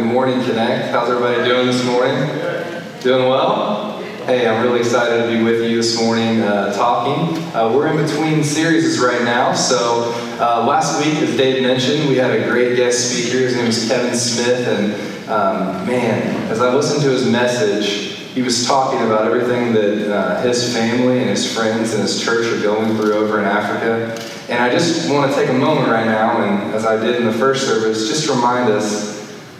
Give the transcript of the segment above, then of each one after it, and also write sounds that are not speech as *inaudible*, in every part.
good morning, Connect. How's everybody doing this morning? Doing well? Hey, I'm really excited to be with you this morning uh, talking. Uh, we're in between series right now. So, uh, last week, as Dave mentioned, we had a great guest speaker. His name was Kevin Smith. And um, man, as I listened to his message, he was talking about everything that uh, his family and his friends and his church are going through over in Africa. And I just want to take a moment right now, and as I did in the first service, just remind us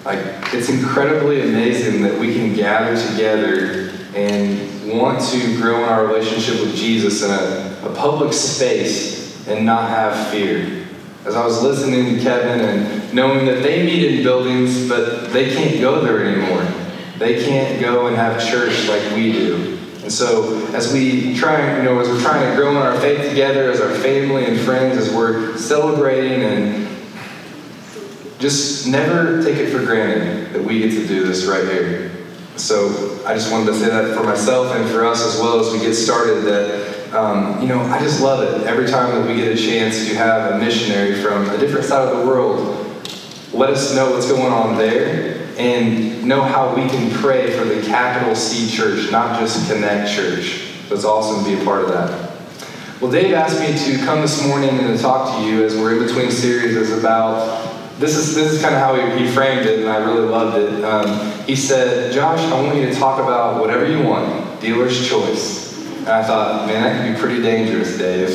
like, it's incredibly amazing that we can gather together and want to grow in our relationship with Jesus in a, a public space and not have fear. As I was listening to Kevin and knowing that they meet in buildings, but they can't go there anymore. They can't go and have church like we do. And so, as we try, you know, as we're trying to grow in our faith together, as our family and friends, as we're celebrating and just never take it for granted that we get to do this right here. So, I just wanted to say that for myself and for us as well as we get started. That um, you know, I just love it every time that we get a chance to have a missionary from a different side of the world. Let us know what's going on there and know how we can pray for the capital C church, not just Connect Church. So it's awesome to be a part of that. Well, Dave asked me to come this morning and to talk to you as we're in between series is about this is this is kind of how he, he framed it, and I really loved it. Um, he said, "Josh, I want you to talk about whatever you want, dealer's choice." And I thought, man, that could be pretty dangerous, Dave.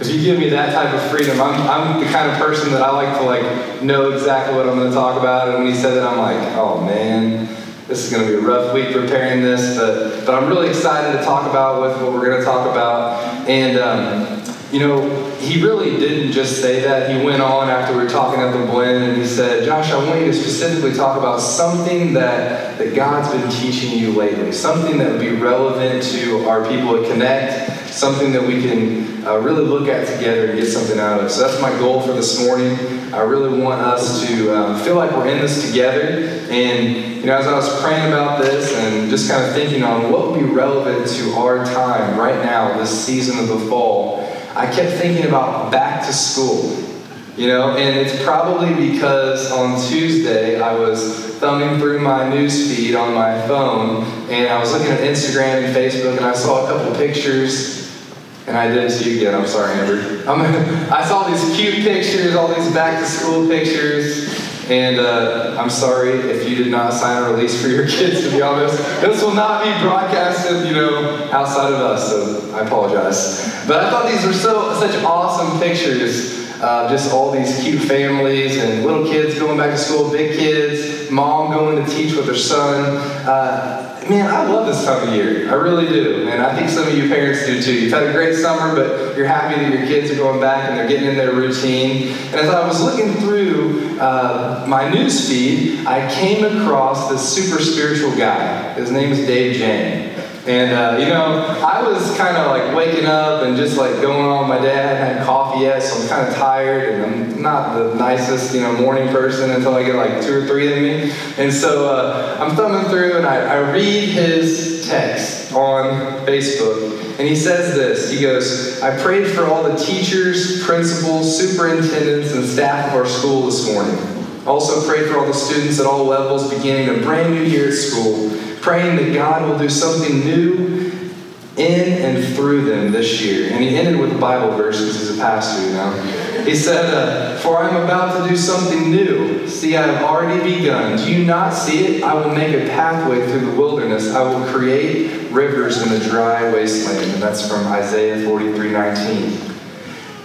If you give me that type of freedom, I'm, I'm the kind of person that I like to like know exactly what I'm going to talk about. And when he said that, I'm like, oh man, this is going to be a rough week preparing this. But but I'm really excited to talk about with what we're going to talk about. And um, you know, he really didn't just say that. He went on after we were talking at the blend and he said, Josh, I want you to specifically talk about something that, that God's been teaching you lately, something that would be relevant to our people at Connect something that we can uh, really look at together and get something out of. So that's my goal for this morning. I really want us to um, feel like we're in this together. And, you know, as I was praying about this and just kind of thinking on what would be relevant to our time right now, this season of the fall, I kept thinking about back to school. You know, and it's probably because on Tuesday I was thumbing through my news feed on my phone and I was looking at Instagram and Facebook and I saw a couple pictures and I did it to you again. I'm sorry, Amber. I'm, *laughs* i saw these cute pictures, all these back to school pictures, and uh, I'm sorry if you did not sign a release for your *laughs* kids. To be honest, this will not be broadcasted, you know, outside of us. So I apologize. But I thought these were so such awesome pictures. Uh, just all these cute families and little kids going back to school, big kids, mom going to teach with her son. Uh, man, I love this time of year. I really do. And I think some of you parents do too. You've had a great summer, but you're happy that your kids are going back and they're getting in their routine. And as I was looking through uh, my news feed, I came across this super spiritual guy. His name is Dave Jang. And, uh, you know, I was kind of like waking up and just like going on. with My dad hadn't had coffee yet, so I'm kind of tired and I'm not the nicest, you know, morning person until I get like two or three in me. And so uh, I'm thumbing through and I, I read his text on Facebook. And he says this He goes, I prayed for all the teachers, principals, superintendents, and staff of our school this morning. Also prayed for all the students at all levels beginning a brand new year at school praying that God will do something new in and through them this year. And he ended with a Bible verse because he's a pastor, you know. He said, uh, For I am about to do something new. See, I have already begun. Do you not see it? I will make a pathway through the wilderness. I will create rivers in the dry wasteland. And that's from Isaiah 43 19.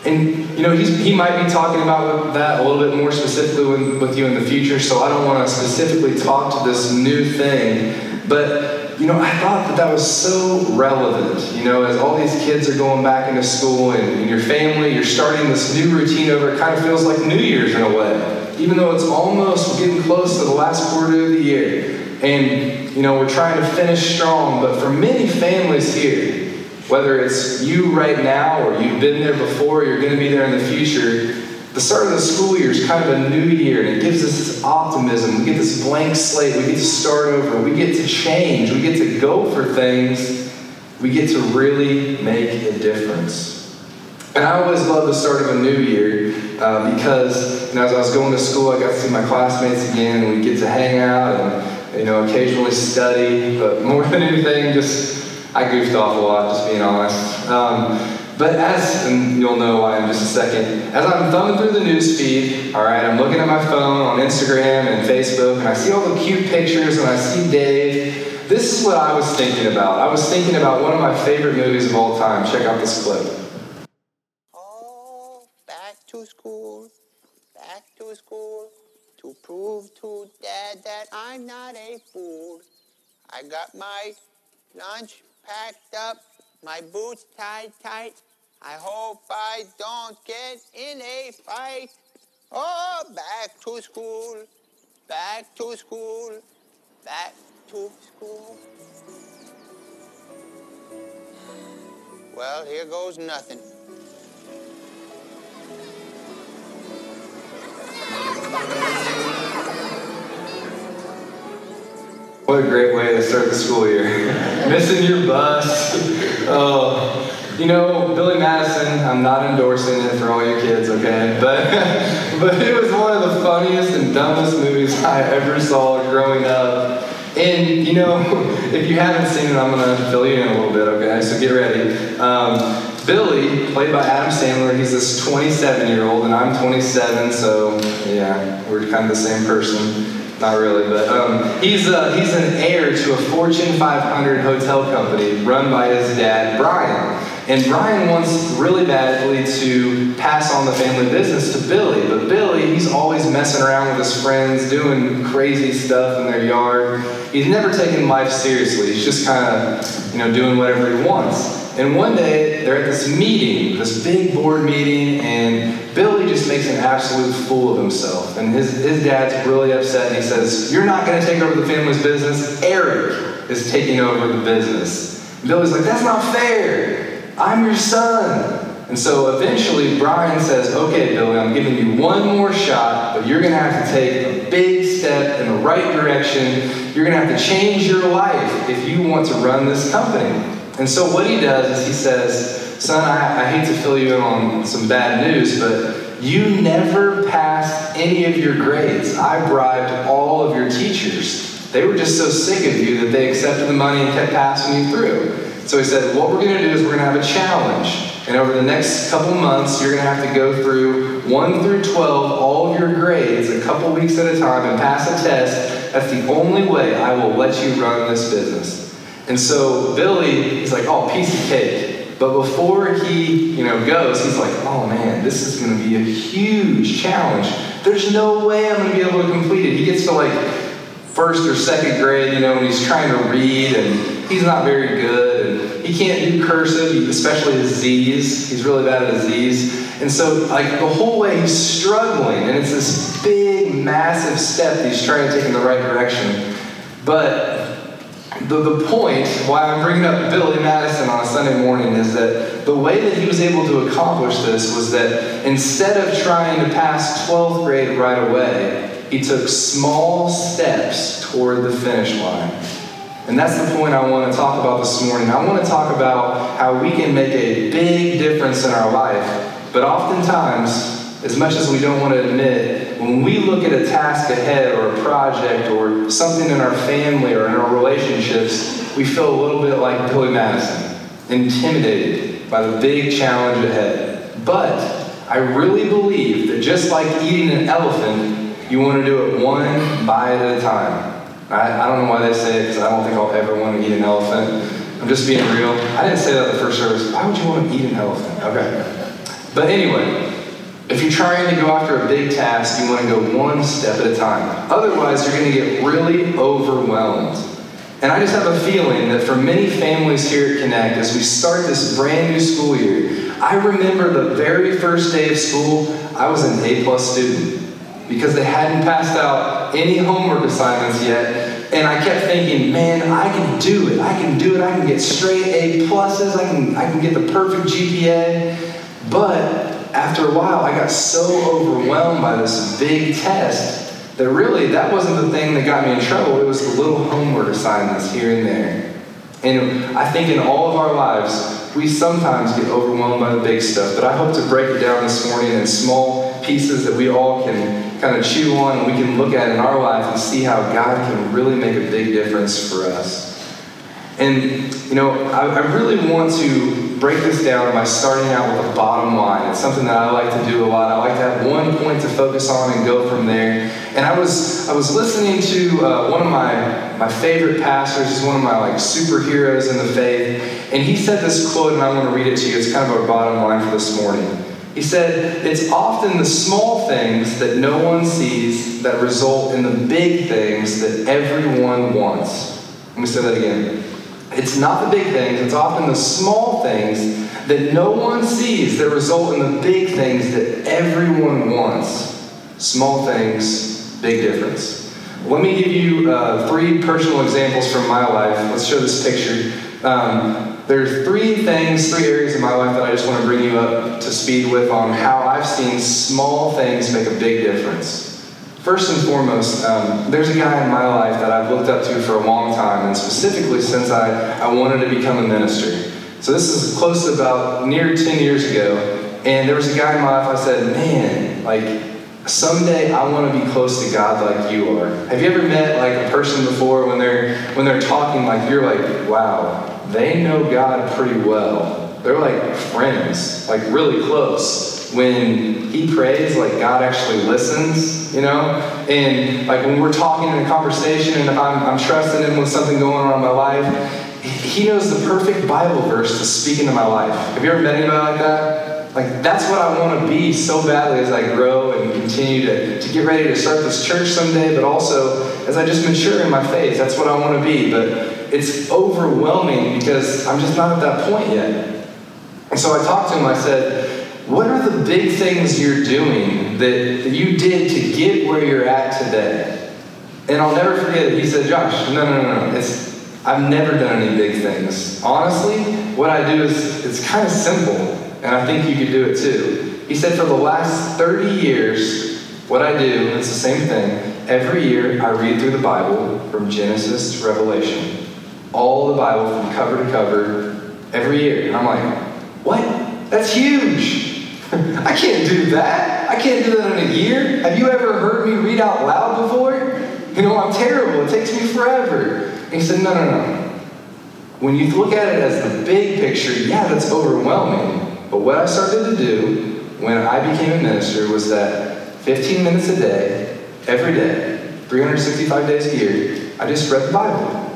And you know, he might be talking about that a little bit more specifically with, with you in the future, so I don't want to specifically talk to this new thing but, you know, I thought that that was so relevant. You know, as all these kids are going back into school and, and your family, you're starting this new routine over, it kind of feels like New Year's in a way. Even though it's almost getting close to the last quarter of the year. And, you know, we're trying to finish strong, but for many families here, whether it's you right now or you've been there before, or you're going to be there in the future, the start of the school year is kind of a new year, and it gives us this optimism. We get this blank slate. We get to start over. We get to change. We get to go for things. We get to really make a difference. And I always love the start of a new year uh, because you know, as I was going to school, I got to see my classmates again, and we get to hang out and you know occasionally study. But more than anything, just I goofed off a lot, just being honest. Um, but as, and you'll know why in just a second, as I'm thumbing through the news feed, all right, I'm looking at my phone on Instagram and Facebook, and I see all the cute pictures, and I see Dave. This is what I was thinking about. I was thinking about one of my favorite movies of all time. Check out this clip. Oh, back to school, back to school, to prove to Dad that I'm not a fool. I got my lunch packed up, my boots tied tight. I hope I don't get in a fight. Oh, back to school, back to school, back to school. Well, here goes nothing. What a great way to start the school year. *laughs* Missing your bus. Oh, you know, Billy Madison, I'm not endorsing it for all your kids, okay? But, *laughs* but it was one of the funniest and dumbest movies I ever saw growing up. And, you know, *laughs* if you haven't seen it, I'm going to fill you in a little bit, okay? So get ready. Um, Billy, played by Adam Sandler, he's this 27 year old, and I'm 27, so yeah, we're kind of the same person. Not really, but um, he's, uh, he's an heir to a Fortune 500 hotel company run by his dad, Brian. And Brian wants really badly to pass on the family business to Billy, but Billy, he's always messing around with his friends, doing crazy stuff in their yard. He's never taken life seriously. He's just kind of, you know, doing whatever he wants. And one day, they're at this meeting, this big board meeting, and Billy just makes an absolute fool of himself. And his, his dad's really upset, and he says, You're not going to take over the family's business. Eric is taking over the business. And Billy's like, That's not fair. I'm your son. And so eventually, Brian says, Okay, Billy, I'm giving you one more shot, but you're going to have to take a big step in the right direction. You're going to have to change your life if you want to run this company. And so what he does is he says, Son, I, I hate to fill you in on some bad news, but you never passed any of your grades. I bribed all of your teachers. They were just so sick of you that they accepted the money and kept passing you through. So he said, What we're going to do is we're going to have a challenge. And over the next couple months, you're going to have to go through 1 through 12, all of your grades, a couple weeks at a time, and pass a test. That's the only way I will let you run this business. And so Billy is like, oh, piece of cake. But before he, you know, goes, he's like, oh man, this is going to be a huge challenge. There's no way I'm going to be able to complete it. He gets to like first or second grade, you know, and he's trying to read, and he's not very good, he can't do cursive, especially his Z's. He's really bad at his Z's. And so, like, the whole way he's struggling, and it's this big, massive step he's trying to take in the right direction. But the, the point why I'm bringing up Billy Madison on a Sunday morning is that the way that he was able to accomplish this was that instead of trying to pass 12th grade right away, he took small steps toward the finish line. And that's the point I want to talk about this morning. I want to talk about how we can make a big difference in our life, but oftentimes, as much as we don't want to admit, when we look at a task ahead or a project or something in our family or in our relationships, we feel a little bit like Billy Madison, intimidated by the big challenge ahead. But I really believe that just like eating an elephant, you want to do it one bite at a time. I, I don't know why they say it because I don't think I'll ever want to eat an elephant. I'm just being real. I didn't say that the first service. Why would you want to eat an elephant? Okay. But anyway, if you're trying to go after a big task, you want to go one step at a time. Otherwise, you're going to get really overwhelmed. And I just have a feeling that for many families here at Connect, as we start this brand new school year, I remember the very first day of school, I was an A plus student because they hadn't passed out any homework assignments yet. And I kept thinking, man, I can do it. I can do it. I can get straight A pluses. I can, I can get the perfect GPA. But after a while, I got so overwhelmed by this big test that really that wasn't the thing that got me in trouble. It was the little homework assignments here and there. And I think in all of our lives, we sometimes get overwhelmed by the big stuff, but I hope to break it down this morning in small pieces that we all can kind of chew on and we can look at in our life and see how God can really make a big difference for us. And, you know, I, I, really want to break this down by starting out with a bottom line. It's something that I like to do a lot. I like to have one point to focus on and go from there. And I was, I was listening to uh, one of my, my favorite pastors. He's one of my, like, superheroes in the faith. And he said this quote, and I want to read it to you. It's kind of our bottom line for this morning. He said, It's often the small things that no one sees that result in the big things that everyone wants. Let me say that again. It's not the big things, it's often the small things that no one sees that result in the big things that everyone wants. Small things, big difference. Let me give you uh, three personal examples from my life. Let's show this picture. Um, there are three things, three areas in my life that I just want to bring you up to speed with on how I've seen small things make a big difference. First and foremost, um, there's a guy in my life that I've looked up to for a long time, and specifically since I, I wanted to become a minister. So this is close to about near 10 years ago, and there was a guy in my life I said, man, like, someday I want to be close to God like you are. Have you ever met like a person before when they're when they're talking like you're like, wow, they know God pretty well. They're like friends, like really close when he prays, like God actually listens, you know? And like when we're talking in a conversation and I'm, I'm trusting him with something going on in my life, he knows the perfect Bible verse to speak into my life. Have you ever met anybody like that? Like that's what I want to be so badly as I grow and continue to, to get ready to start this church someday, but also as I just mature in my faith. That's what I want to be. But it's overwhelming because I'm just not at that point yet. And so I talked to him, I said, what are the big things you're doing that, you did to get where you're at today? And I'll never forget it. He said, Josh, no, no, no, no. It's, I've never done any big things. Honestly, what I do is it's kind of simple, and I think you could do it too. He said, for the last 30 years, what I do, it's the same thing. Every year, I read through the Bible from Genesis to Revelation. All the Bible from cover to cover, every year. And I'm like, what? That's huge. *laughs* I can't do that. I can't do that in a year. Have you ever heard me read out loud before? You know, I'm terrible. It takes me forever. And he said, No, no, no. When you look at it as the big picture, yeah, that's overwhelming. But what I started to do when I became a minister was that 15 minutes a day, every day, 365 days a year, I just read the Bible.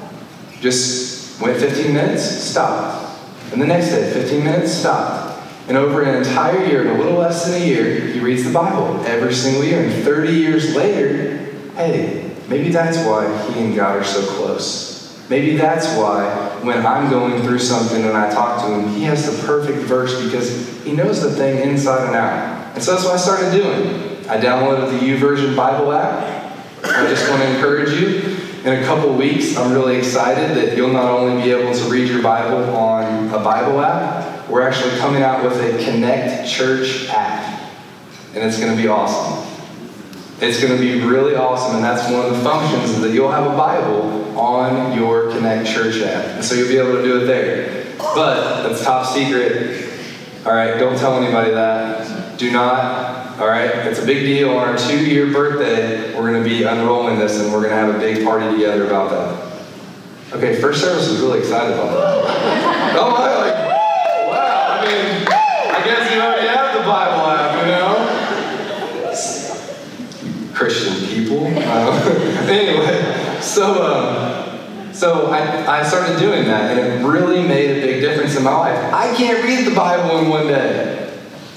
Just went 15 minutes, stopped. And the next day, 15 minutes, stopped. And over an entire year, in a little less than a year, he reads the Bible every single year. And 30 years later, hey, maybe that's why he and God are so close. Maybe that's why when I'm going through something and I talk to him, he has the perfect verse because he knows the thing inside and out. And so that's what I started doing. I downloaded the YouVersion Bible app. I just want to encourage you. In a couple weeks, I'm really excited that you'll not only be able to read your Bible on a Bible app, we're actually coming out with a Connect Church app. And it's going to be awesome. It's going to be really awesome, and that's one of the functions that you'll have a Bible on your Connect Church app. And so you'll be able to do it there. But that's top secret. All right, don't tell anybody that. Do not. All right, it's a big deal. On our two year birthday, we're going to be unrolling this, and we're going to have a big party together about that. Okay, first service is really excited about that. oh, I like wow, I mean, I guess you already have the Bible app, you know? Christian people. Um, *laughs* anyway, so um, so I, I started doing that, and it really made a big difference in my life. I can't read the Bible in one day,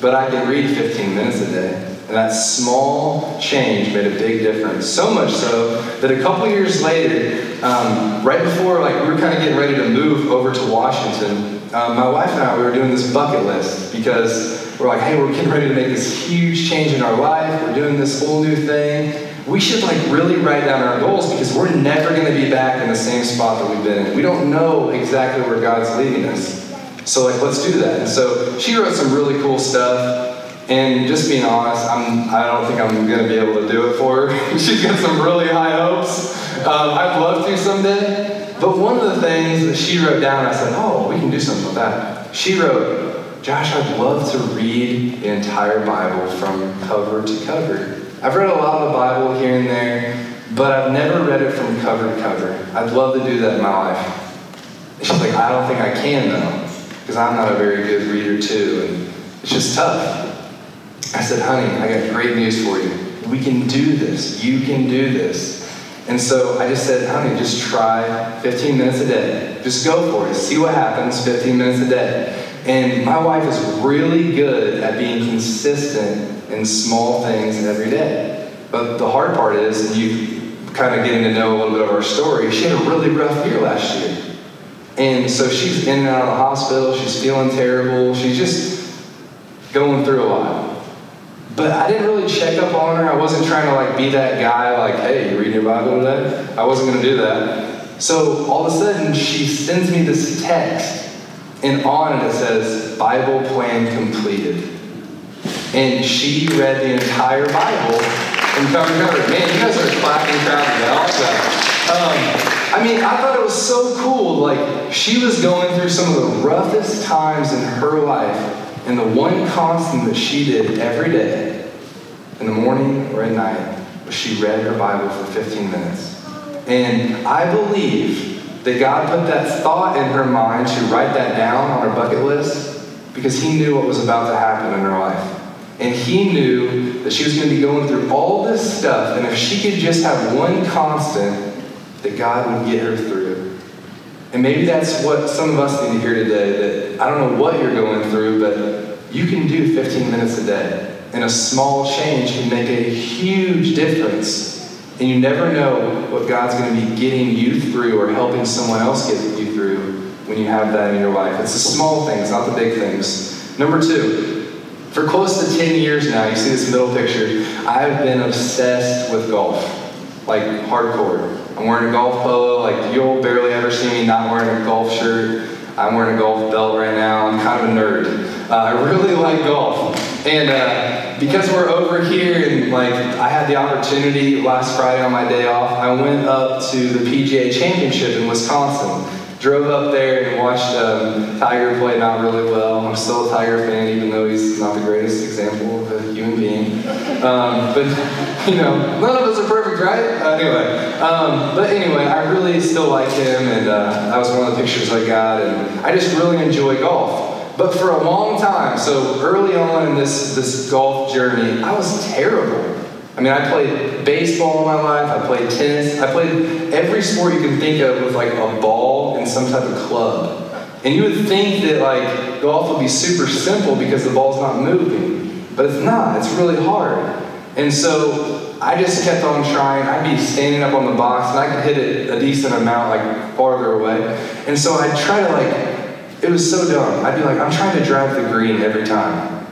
but I could read 15 minutes a day. And that small change made a big difference. So much so that a couple years later, um, right before like we were kind of getting ready to move over to Washington, um, my wife and I, we were doing this bucket list because we're like, hey, we're getting ready to make this huge change in our life. We're doing this whole new thing. We should like really write down our goals because we're never going to be back in the same spot that we've been in. We don't know exactly where God's leading us. So like, let's do that. And so she wrote some really cool stuff. And just being honest, I'm, I don't think I'm going to be able to do it for her. *laughs* She's got some really high hopes. Um, I'd love to someday. But one of the things that she wrote down, I said, oh, we can do something with that. She wrote, Josh, I'd love to read the entire Bible from cover to cover. I've read a lot of the Bible here and there, but I've never read it from cover to cover. I'd love to do that in my life. She's like, I don't think I can though, because I'm not a very good reader too, and it's just tough. I said, honey, I got great news for you. We can do this. You can do this. And so I just said, honey, just try 15 minutes a day. Just go for it. See what happens 15 minutes a day. And my wife is really good at being consistent in small things every day. But the hard part is, and you kind of getting to know a little bit of our story, she had a really rough year last year. And so she's in and out of the hospital, she's feeling terrible, she's just going through a lot. But I didn't really check up on her. I wasn't trying to like be that guy, like, hey, you reading your Bible today? I wasn't gonna do that. So all of a sudden she sends me this text, and on it it says, Bible plan completed. And she read the entire Bible from cover to. Man, you guys are clapping crowd well. Um, I mean, I thought it was so cool. Like, she was going through some of the roughest times in her life, and the one constant that she did every day, in the morning or at night, was she read her Bible for 15 minutes. And I believe that God put that thought in her mind to write that down on her bucket list because He knew what was about to happen in her life. And He knew that she was going to be going through all this stuff, and if she could just have one constant, that God would get her through. And maybe that's what some of us need to hear today that I don't know what you're going through, but you can do 15 minutes a day. And a small change can make a huge difference. And you never know what God's going to be getting you through or helping someone else get you through when you have that in your life. It's the small things, not the big things. Number two, for close to 10 years now, you see this middle picture, I've been obsessed with golf, like hardcore. I'm wearing a golf polo. Like you'll barely ever see me not wearing a golf shirt. I'm wearing a golf belt right now. I'm kind of a nerd. Uh, I really *laughs* like golf, and uh, because we're over here and like I had the opportunity last Friday on my day off, I went up to the PGA Championship in Wisconsin. Drove up there and watched um, Tiger play not really well. I'm still a Tiger fan, even though he's not the greatest example of a human being. Um, but *laughs* you know, none of us are perfect, right? Uh, anyway, um, but anyway, I really still like him, and uh, that was one of the pictures I got, and I just really enjoy golf. But for a long time, so early on in this this golf journey, I was terrible. I mean, I played baseball in my life, I played tennis, I played every sport you can think of with like a ball and some type of club. And you would think that like golf would be super simple because the ball's not moving, but it's not. It's really hard. And so I just kept on trying. I'd be standing up on the box and I could hit it a decent amount, like farther away. And so I'd try to like, it was so dumb. I'd be like, I'm trying to drive the green every time.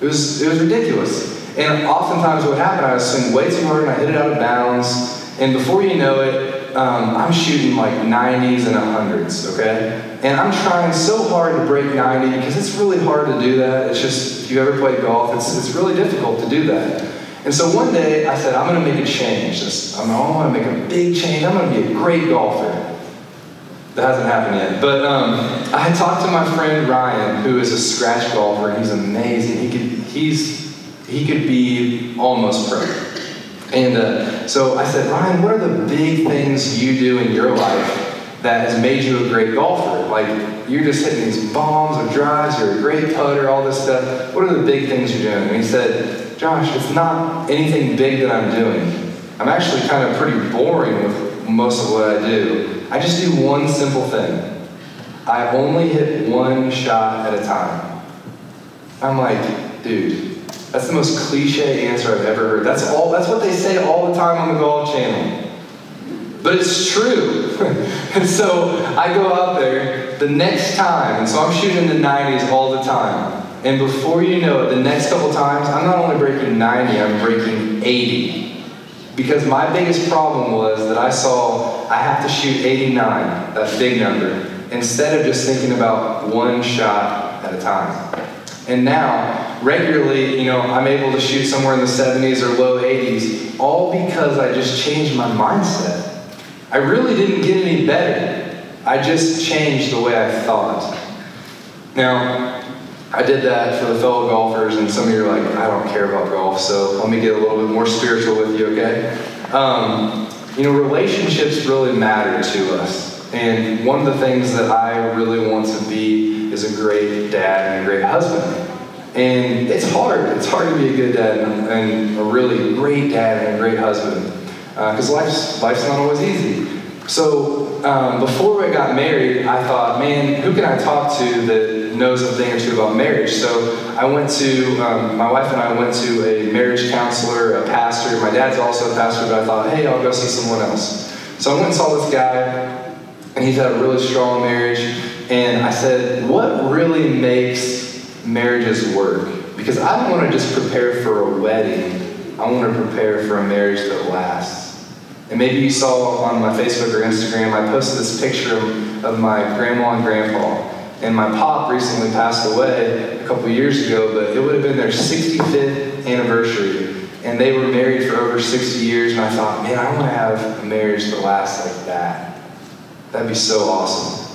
It was, it was ridiculous. And oftentimes what would happen, I would swing way too hard and I hit it out of bounds. And before you know it, um, I'm shooting like 90s and 100s, okay? And I'm trying so hard to break 90 because it's really hard to do that. It's just, if you ever played golf, it's, it's really difficult to do that. And so one day I said, I'm going to make a change. I'm, going to make a big change. I'm going to be a great golfer. That hasn't happened yet. But um, I talked to my friend Ryan, who is a scratch golfer, he's amazing. He could, he's he could be almost pro. And uh, so I said, Ryan, what are the big things you do in your life that has made you a great golfer? Like, you're just hitting these bombs or drives, you're a great putter, all this stuff. What are the big things you're doing? And he said, Josh, it's not anything big that I'm doing. I'm actually kind of pretty boring with most of what I do. I just do one simple thing. I only hit one shot at a time. I'm like, dude, that's the most cliche answer I've ever heard. That's all that's what they say all the time on the golf channel. But it's true. *laughs* and so I go out there the next time, and so I'm shooting the 90s all the time. And before you know it, the next couple times, I'm not only breaking 90, I'm breaking 80. Because my biggest problem was that I saw I have to shoot 89, that big number, instead of just thinking about one shot at a time. And now, regularly, you know, I'm able to shoot somewhere in the 70s or low 80s, all because I just changed my mindset. I really didn't get any better. I just changed the way I thought. Now, I did that for the fellow golfers, and some of you are like, I don't care about golf, so let me get a little bit more spiritual with you, okay? Um, you know, relationships really matter to us. And one of the things that I really want to be is a great dad and a great husband. And it's hard. It's hard to be a good dad and, and a really great dad and a great husband. Because uh, life's, life's not always easy. So um, before we got married, I thought, man, who can I talk to that knows a thing or two about marriage? So I went to, um, my wife and I went to a marriage counselor, a pastor. My dad's also a pastor, but I thought, hey, I'll go see someone else. So I went and saw this guy and he's had a really strong marriage. And I said, What really makes marriages work? Because I don't want to just prepare for a wedding, I want to prepare for a marriage that lasts. And maybe you saw on my Facebook or Instagram, I posted this picture of my grandma and grandpa. And my pop recently passed away a couple years ago, but it would have been their 65th anniversary. And they were married for over 60 years, and I thought, man, I want to have a marriage that lasts like that. That'd be so awesome.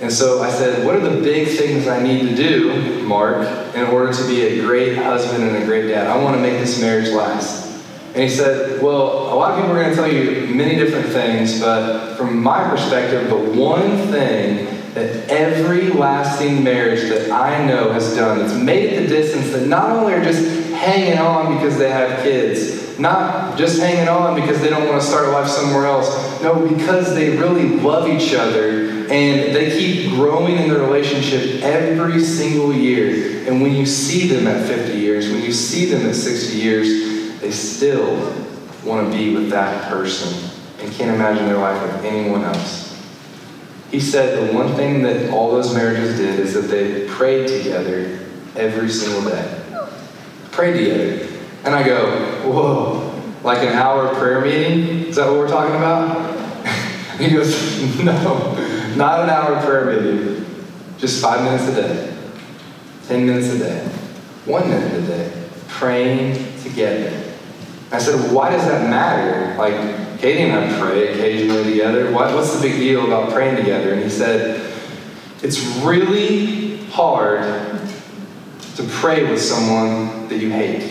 And so I said, What are the big things I need to do, Mark, in order to be a great husband and a great dad? I want to make this marriage last. And he said, Well, a lot of people are going to tell you many different things, but from my perspective, the one thing that every lasting marriage that I know has done that's made the distance that not only are just hanging on because they have kids, not just hanging on because they don't want to start a life somewhere else. No, because they really love each other and they keep growing in their relationship every single year. And when you see them at 50 years, when you see them at 60 years, they still want to be with that person and can't imagine their life with anyone else. He said the one thing that all those marriages did is that they prayed together every single day. Prayed together. And I go, whoa, like an hour prayer meeting? Is that what we're talking about? *laughs* he goes, no, not an hour prayer meeting. Just five minutes a day, 10 minutes a day, one minute a day, praying together. I said, why does that matter? Like, Katie and I pray occasionally together. what's the big deal about praying together? And he said, it's really hard to pray with someone that you hate.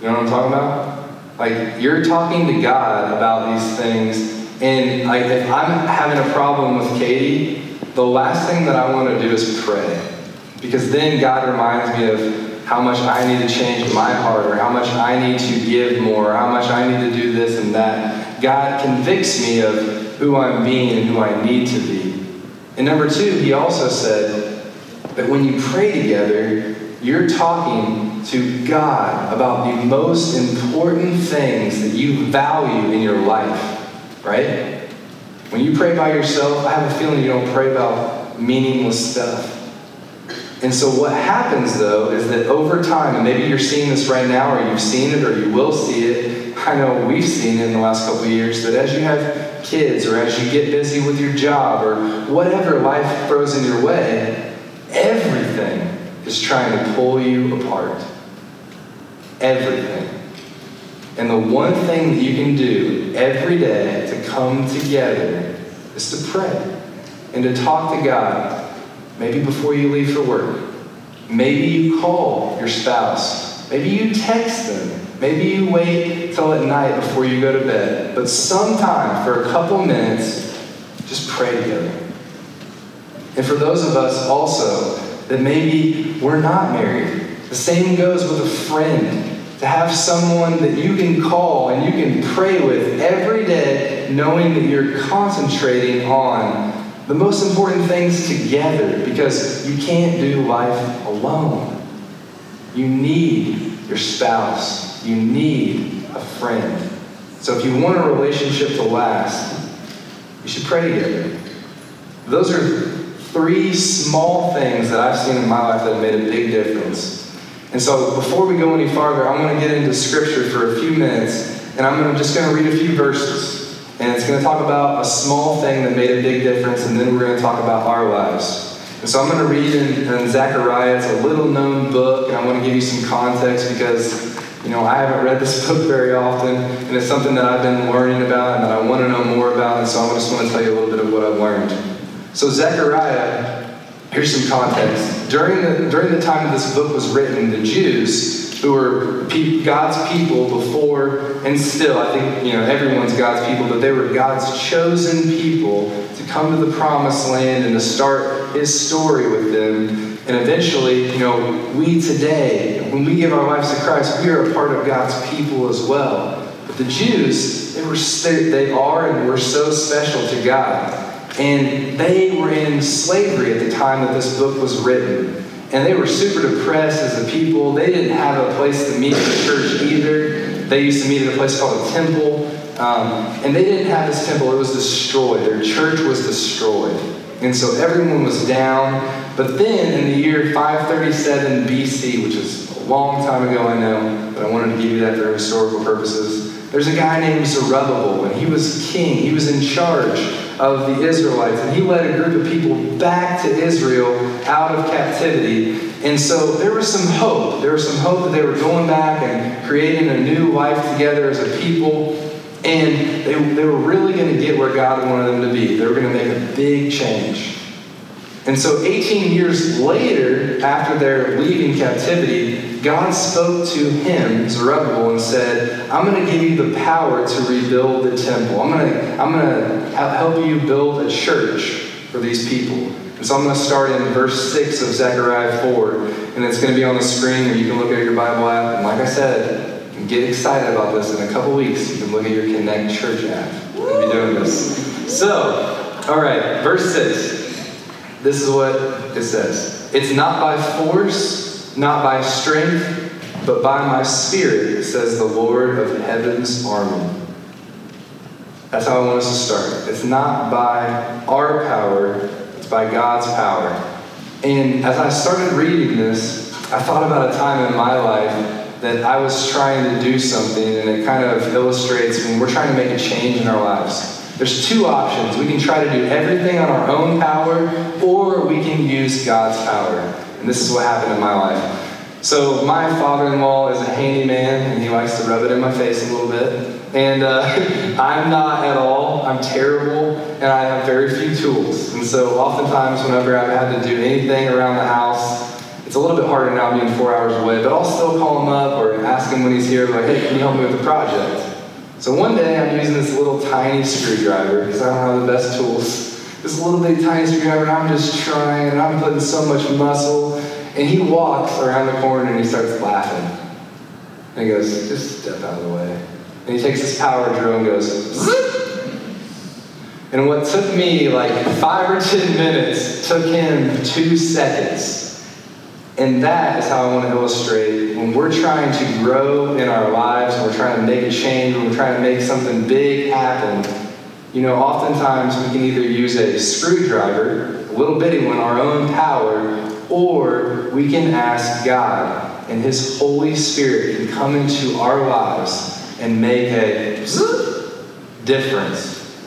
You know what I'm talking about? Like, you're talking to God about these things, and like, if I'm having a problem with Katie, the last thing that I want to do is pray. Because then God reminds me of how much I need to change my heart, or how much I need to give more, or how much I need to do this and that. God convicts me of who I'm being and who I need to be. And number two, he also said that when you pray together, you're talking to God about the most important things that you value in your life, right? When you pray by yourself, I have a feeling you don't pray about meaningless stuff. And so, what happens though is that over time, and maybe you're seeing this right now, or you've seen it, or you will see it. I know we've seen it in the last couple of years that as you have kids, or as you get busy with your job, or whatever life throws in your way, everything is trying to pull you apart. Everything. And the one thing that you can do every day to come together is to pray and to talk to God. Maybe before you leave for work. Maybe you call your spouse. Maybe you text them. Maybe you wait till at night before you go to bed. But sometime, for a couple minutes, just pray together. And for those of us also that maybe we're not married. The same goes with a friend. To have someone that you can call and you can pray with every day, knowing that you're concentrating on the most important things together because you can't do life alone. You need your spouse, you need a friend. So if you want a relationship to last, you should pray together. Those are three small things that I've seen in my life that have made a big difference. And so before we go any farther, I'm going to get into scripture for a few minutes, and I'm just going to read a few verses. And it's going to talk about a small thing that made a big difference, and then we're going to talk about our lives. And so I'm going to read in, in Zechariah. It's a little known book, and I want to give you some context because you know, I haven't read this *laughs* book very often, and it's something that I've been learning about and that I want to know more about, and so I just want to tell you a little bit of what I've learned. So, Zechariah here's some context. During the, during the time that this book was written, the Jews, who were God's people before and still, I think you know everyone's God's people, but they were God's chosen people to come to the promised land and to start his story with them. And eventually, you know, we today, when we give our lives to Christ, we are a part of God's people as well. But the Jews, they were they are and were so special to God. And they were in slavery at the time that this book was written. And they were super depressed as a people. They didn't have a place to meet in the church either. They used to meet at a place called a temple. Um, and they didn't have this temple, it was destroyed. Their church was destroyed. And so everyone was down. But then in the year 537 BC, which is a long time ago, I know, but I wanted to give you that for historical purposes, there's a guy named Zerubbabel, and he was king. He was in charge of the Israelites, and he led a group of people back to Israel out of captivity. And so there was some hope. There was some hope that they were going back and creating a new life together as a people. And they, they were really going to get where God wanted them to be. They were going to make a big change. And so 18 years later, after their leaving captivity, God spoke to him, Zerubbabel, and said, I'm going to give you the power to rebuild the temple. I'm going to, I'm going to help you build a church for these people. And so I'm going to start in verse 6 of Zechariah 4, and it's going to be on the screen, or you can look at your Bible app. And like I said, get excited about this. In a couple weeks, you can look at your Connect Church app. To be doing this. So, all right, verse 6. This is what it says It's not by force, not by strength, but by my spirit, says the Lord of heaven's army. That's how I want us to start. It's not by our power, it's by God's power. And as I started reading this, I thought about a time in my life that I was trying to do something, and it kind of illustrates when we're trying to make a change in our lives. There's two options. We can try to do everything on our own power, or we can use God's power. And this is what happened in my life. So, my father in law is a handyman, and he likes to rub it in my face a little bit. And uh, *laughs* I'm not at all. I'm terrible, and I have very few tools. And so, oftentimes, whenever I've had to do anything around the house, it's a little bit harder now being four hours away, but I'll still call him up or ask him when he's here, like, hey, can you help me with the project? So one day I'm using this little tiny screwdriver because I don't have the best tools. This little bitty tiny screwdriver, and I'm just trying, and I'm putting so much muscle. And he walks around the corner and he starts laughing. And he goes, just step out of the way. And he takes his power drill and goes, Zip! And what took me like five or ten minutes took him two seconds. And that is how I want to illustrate when we're trying to grow in our lives, when we're trying to make a change, when we're trying to make something big happen. You know, oftentimes we can either use a screwdriver, a little bitty one, our own power, or we can ask God, and His Holy Spirit can come into our lives and make a difference.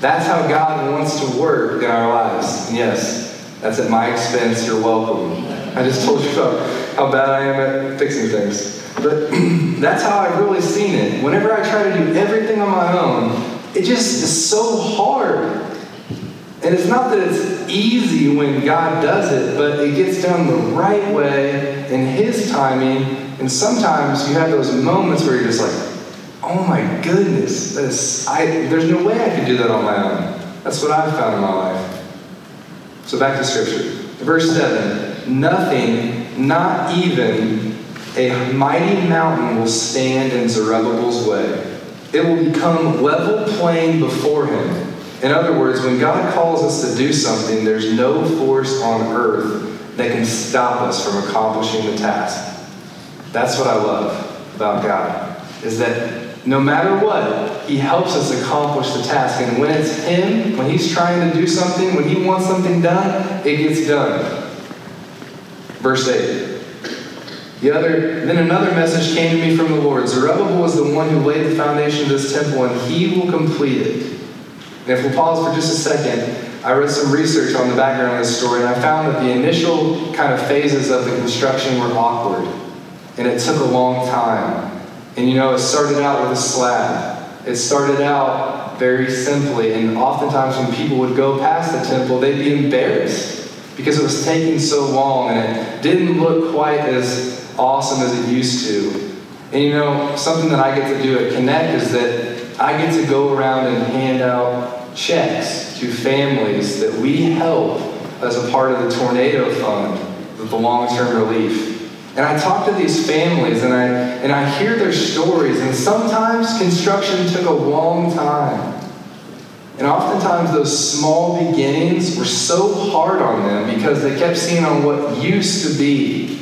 That's how God wants to work in our lives. And yes, that's at my expense. You're welcome. I just told you about how bad I am at fixing things. But *clears throat* that's how I've really seen it. Whenever I try to do everything on my own, it just is so hard. And it's not that it's easy when God does it, but it gets done the right way in His timing. And sometimes you have those moments where you're just like, oh my goodness, this, I, there's no way I could do that on my own. That's what I've found in my life. So back to Scripture. Verse 7 Nothing, not even a mighty mountain will stand in Zerubbabel's way. It will become level plain before him. In other words, when God calls us to do something, there's no force on earth that can stop us from accomplishing the task. That's what I love about God, is that no matter what, He helps us accomplish the task. And when it's Him, when He's trying to do something, when He wants something done, it gets done. Verse 8. The other, then another message came to me from the Lord. Zerubbabel was the one who laid the foundation of this temple, and he will complete it. And if we'll pause for just a second, I read some research on the background of this story, and I found that the initial kind of phases of the construction were awkward, and it took a long time. And you know, it started out with a slab. It started out very simply, and oftentimes when people would go past the temple, they'd be embarrassed because it was taking so long and it didn't look quite as awesome as it used to. And you know, something that I get to do at Connect is that I get to go around and hand out checks to families that we help as a part of the tornado fund, the long-term relief. And I talk to these families and I and I hear their stories, and sometimes construction took a long time. And oftentimes those small beginnings were so hard on them because they kept seeing on what used to be.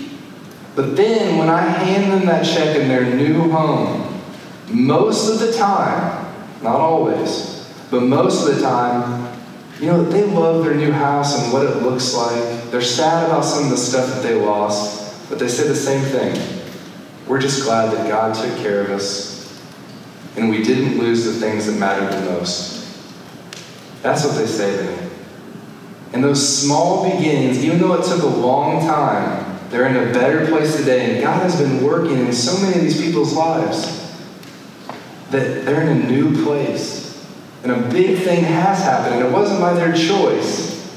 But then when I hand them that check in their new home, most of the time, not always, but most of the time, you know, they love their new house and what it looks like. They're sad about some of the stuff that they lost, but they say the same thing. We're just glad that God took care of us and we didn't lose the things that mattered the most. That's what they say to me. And those small beginnings, even though it took a long time, they're in a better place today. And God has been working in so many of these people's lives that they're in a new place. And a big thing has happened, and it wasn't by their choice,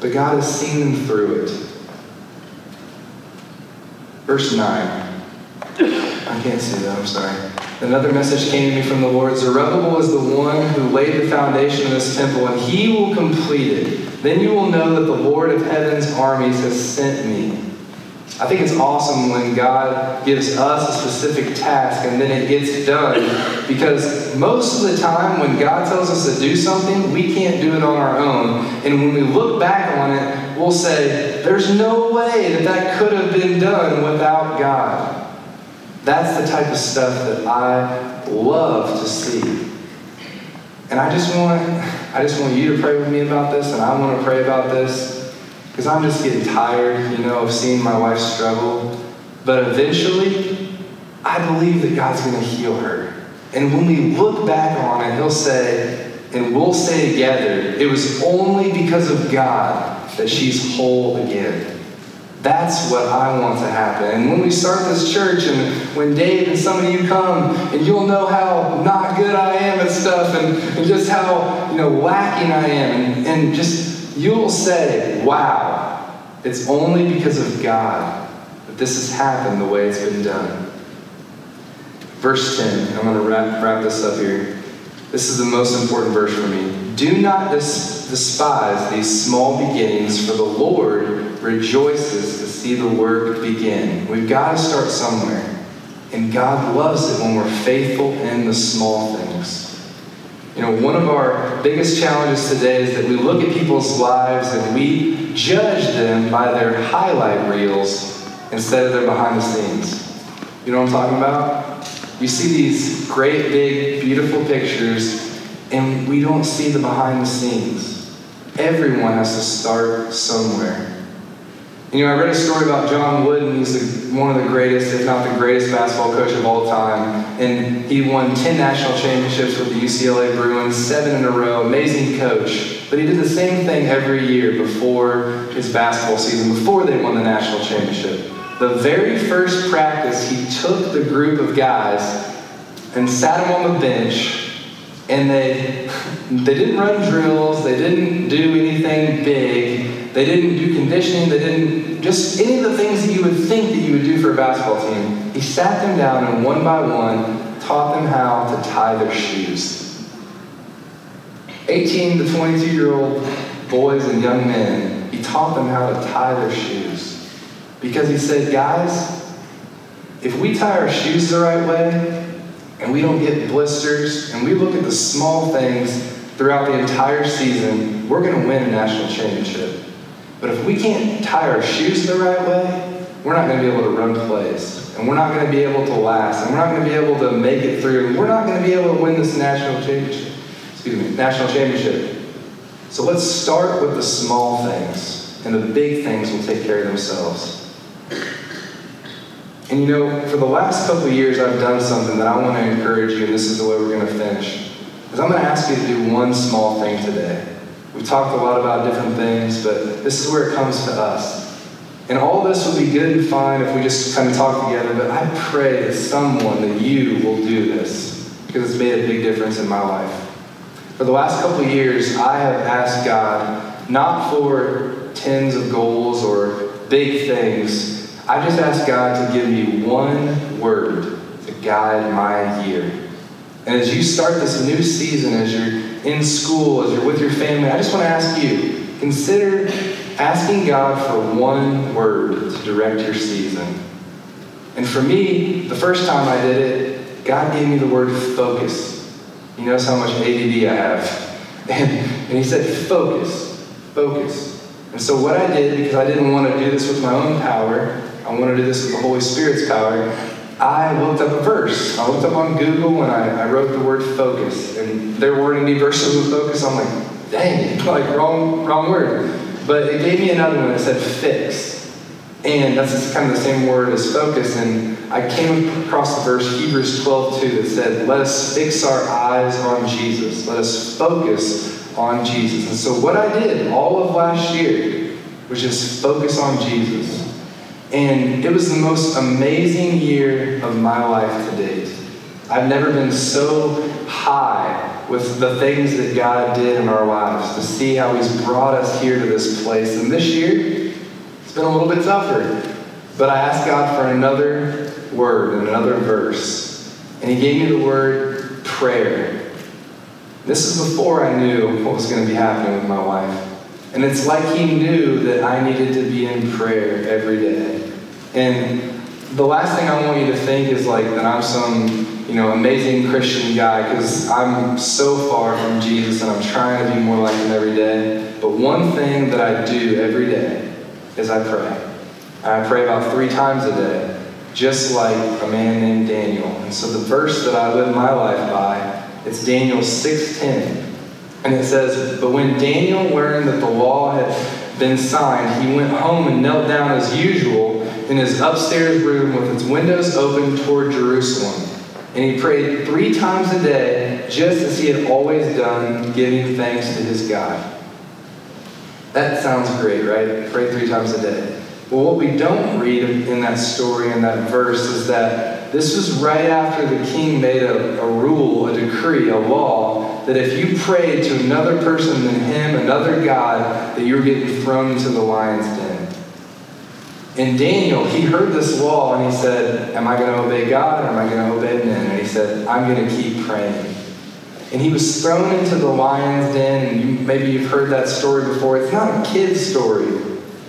but God has seen them through it. Verse 9. I can't see that, I'm sorry. Another message came to me from the Lord Zerubbabel is the one who laid the foundation of this temple, and he will complete it. Then you will know that the Lord of heaven's armies has sent me. I think it's awesome when God gives us a specific task and then it gets done because most of the time when God tells us to do something, we can't do it on our own. And when we look back on it, we'll say, there's no way that that could have been done without God. That's the type of stuff that I love to see. And I just want I just want you to pray with me about this, and I want to pray about this because I'm just getting tired, you know, of seeing my wife struggle. But eventually, I believe that God's going to heal her. And when we look back on it, He'll say, and we'll say together, it was only because of God that she's whole again. That's what I want to happen. And when we start this church, and when Dave and some of you come, and you'll know how not good I am at stuff, and, and just how you know lacking I am, and, and just you'll say, "Wow, it's only because of God that this has happened the way it's been done." Verse 10. I'm going to wrap, wrap this up here. This is the most important verse for me. Do not dis- despise these small beginnings, for the Lord rejoices to see the work begin. We've got to start somewhere. And God loves it when we're faithful in the small things. You know, one of our biggest challenges today is that we look at people's lives and we judge them by their highlight reels instead of their behind the scenes. You know what I'm talking about? You see these great, big, beautiful pictures, and we don't see the behind the scenes. Everyone has to start somewhere. You know, I read a story about John Wooden. He's the, one of the greatest, if not the greatest, basketball coach of all time. And he won 10 national championships with the UCLA Bruins, seven in a row. Amazing coach. But he did the same thing every year before his basketball season, before they won the national championship. The very first practice, he took the group of guys and sat them on the bench, and they, *laughs* they didn't run drills, they didn't do anything big they didn't do conditioning. They didn't just any of the things that you would think that you would do for a basketball team. He sat them down and one by one taught them how to tie their shoes. 18 to 22 year old boys and young men, he taught them how to tie their shoes. Because he said, guys, if we tie our shoes the right way and we don't get blisters and we look at the small things throughout the entire season, we're going to win a national championship. But if we can't tie our shoes the right way, we're not going to be able to run plays. And we're not going to be able to last. And we're not going to be able to make it through. We're not going to be able to win this national championship. Excuse me, national championship. So let's start with the small things, and the big things will take care of themselves. And you know, for the last couple years, I've done something that I want to encourage you, and this is the way we're going to finish. Is I'm going to ask you to do one small thing today. We've talked a lot about different things, but this is where it comes to us. And all this would be good and fine if we just kind of talk together, but I pray that someone, that you, will do this because it's made a big difference in my life. For the last couple of years, I have asked God not for tens of goals or big things. I just ask God to give me one word to guide my year. And as you start this new season, as you're in school, as you're with your family, I just want to ask you consider asking God for one word to direct your season. And for me, the first time I did it, God gave me the word focus. You notice how much ADD I have. And, *laughs* and he said, focus, focus. And so what I did, because I didn't want to do this with my own power, I wanted to do this with the Holy Spirit's power, I looked up a verse. I looked up on Google and I, I wrote the word focus. And they're wording me verses with focus. I'm like, dang, *laughs* like wrong, wrong word. But it gave me another one that said fix. And that's kind of the same word as focus. And I came across the verse Hebrews 12 2 that said, Let us fix our eyes on Jesus. Let us focus on Jesus. And so what I did all of last year was just focus on Jesus. And it was the most amazing year of my life to date. I've never been so high with the things that God did in our lives to see how He's brought us here to this place. And this year, it's been a little bit tougher. But I asked God for another word and another verse. And He gave me the word prayer. This is before I knew what was going to be happening with my wife. And it's like He knew that I needed to be in prayer every day. And the last thing I want you to think is like that I'm some, you know, amazing Christian guy because I'm so far from Jesus and I'm trying to be more like him every day. But one thing that I do every day is I pray. I pray about three times a day, just like a man named Daniel. And so the verse that I live my life by, it's Daniel 6:10. And it says, But when Daniel learned that the law had been signed, he went home and knelt down as usual in his upstairs room with its windows open toward Jerusalem. And he prayed three times a day, just as he had always done, giving thanks to his God. That sounds great, right? Pray three times a day. Well, what we don't read in that story, in that verse, is that this was right after the king made a, a rule, a decree, a law, that if you prayed to another person than him, another God, that you were getting thrown into the lion's den. And Daniel, he heard this law and he said, Am I going to obey God or am I going to obey men? And he said, I'm going to keep praying. And he was thrown into the lion's den, and you, maybe you've heard that story before. It's not a kid's story.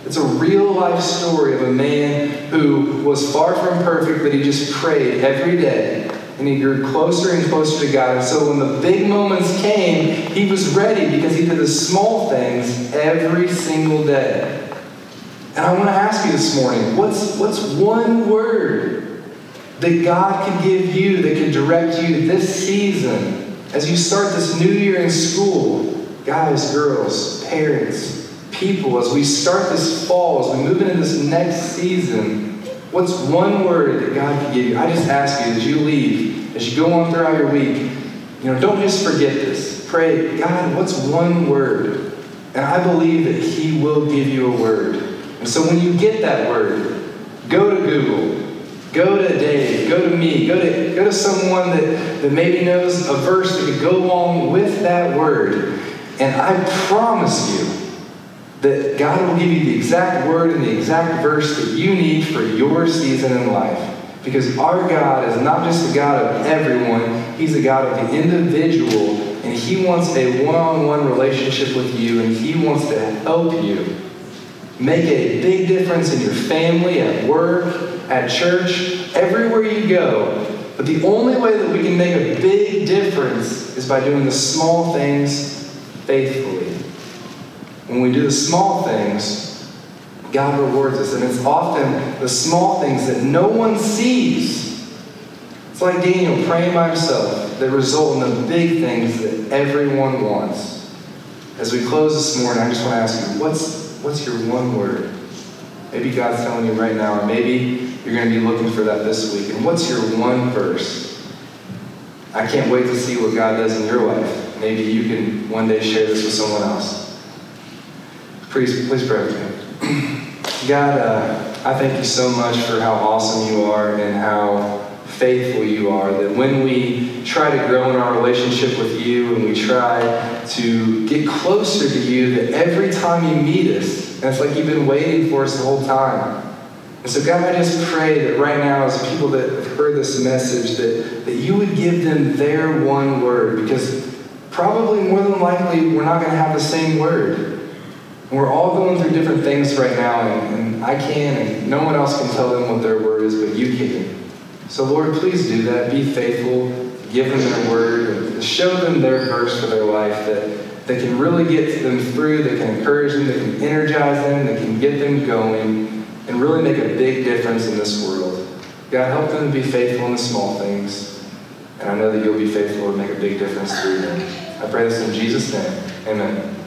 It's a real life story of a man who was far from perfect, but he just prayed every day. And he grew closer and closer to God. And so when the big moments came, he was ready because he did the small things every single day. And I want to ask you this morning what's, what's one word that God can give you that can direct you this season as you start this new year in school? Guys, girls, parents, people, as we start this fall, as we move into this next season, what's one word that God can give you? I just ask you as you leave, as you go on throughout your week, you know, don't just forget this. Pray, God, what's one word? And I believe that He will give you a word. And so when you get that word, go to Google, go to Dave, go to me, go to, go to someone that, that maybe knows a verse that could go along with that word. And I promise you, that God will give you the exact word and the exact verse that you need for your season in life. Because our God is not just the God of everyone, He's the God of the individual, and He wants a one on one relationship with you, and He wants to help you make a big difference in your family, at work, at church, everywhere you go. But the only way that we can make a big difference is by doing the small things faithfully. When we do the small things, God rewards us. And it's often the small things that no one sees. It's like Daniel praying by himself that result in the big things that everyone wants. As we close this morning, I just want to ask you, what's, what's your one word? Maybe God's telling you right now, or maybe you're going to be looking for that this week. And what's your one verse? I can't wait to see what God does in your life. Maybe you can one day share this with someone else. Please, please pray with me. *clears throat* God, uh, I thank you so much for how awesome you are and how faithful you are. That when we try to grow in our relationship with you and we try to get closer to you, that every time you meet us, and it's like you've been waiting for us the whole time. And so, God, I just pray that right now, as people that have heard this message, that, that you would give them their one word, because probably more than likely, we're not going to have the same word. And we're all going through different things right now, and, and I can, and no one else can tell them what their word is, but you can. So, Lord, please do that. Be faithful. Give them their word. And show them their verse for their life that, that can really get them through, that can encourage them, that can energize them, that can get them going, and really make a big difference in this world. God, help them to be faithful in the small things. And I know that you'll be faithful to make a big difference through them. I pray this in Jesus' name. Amen.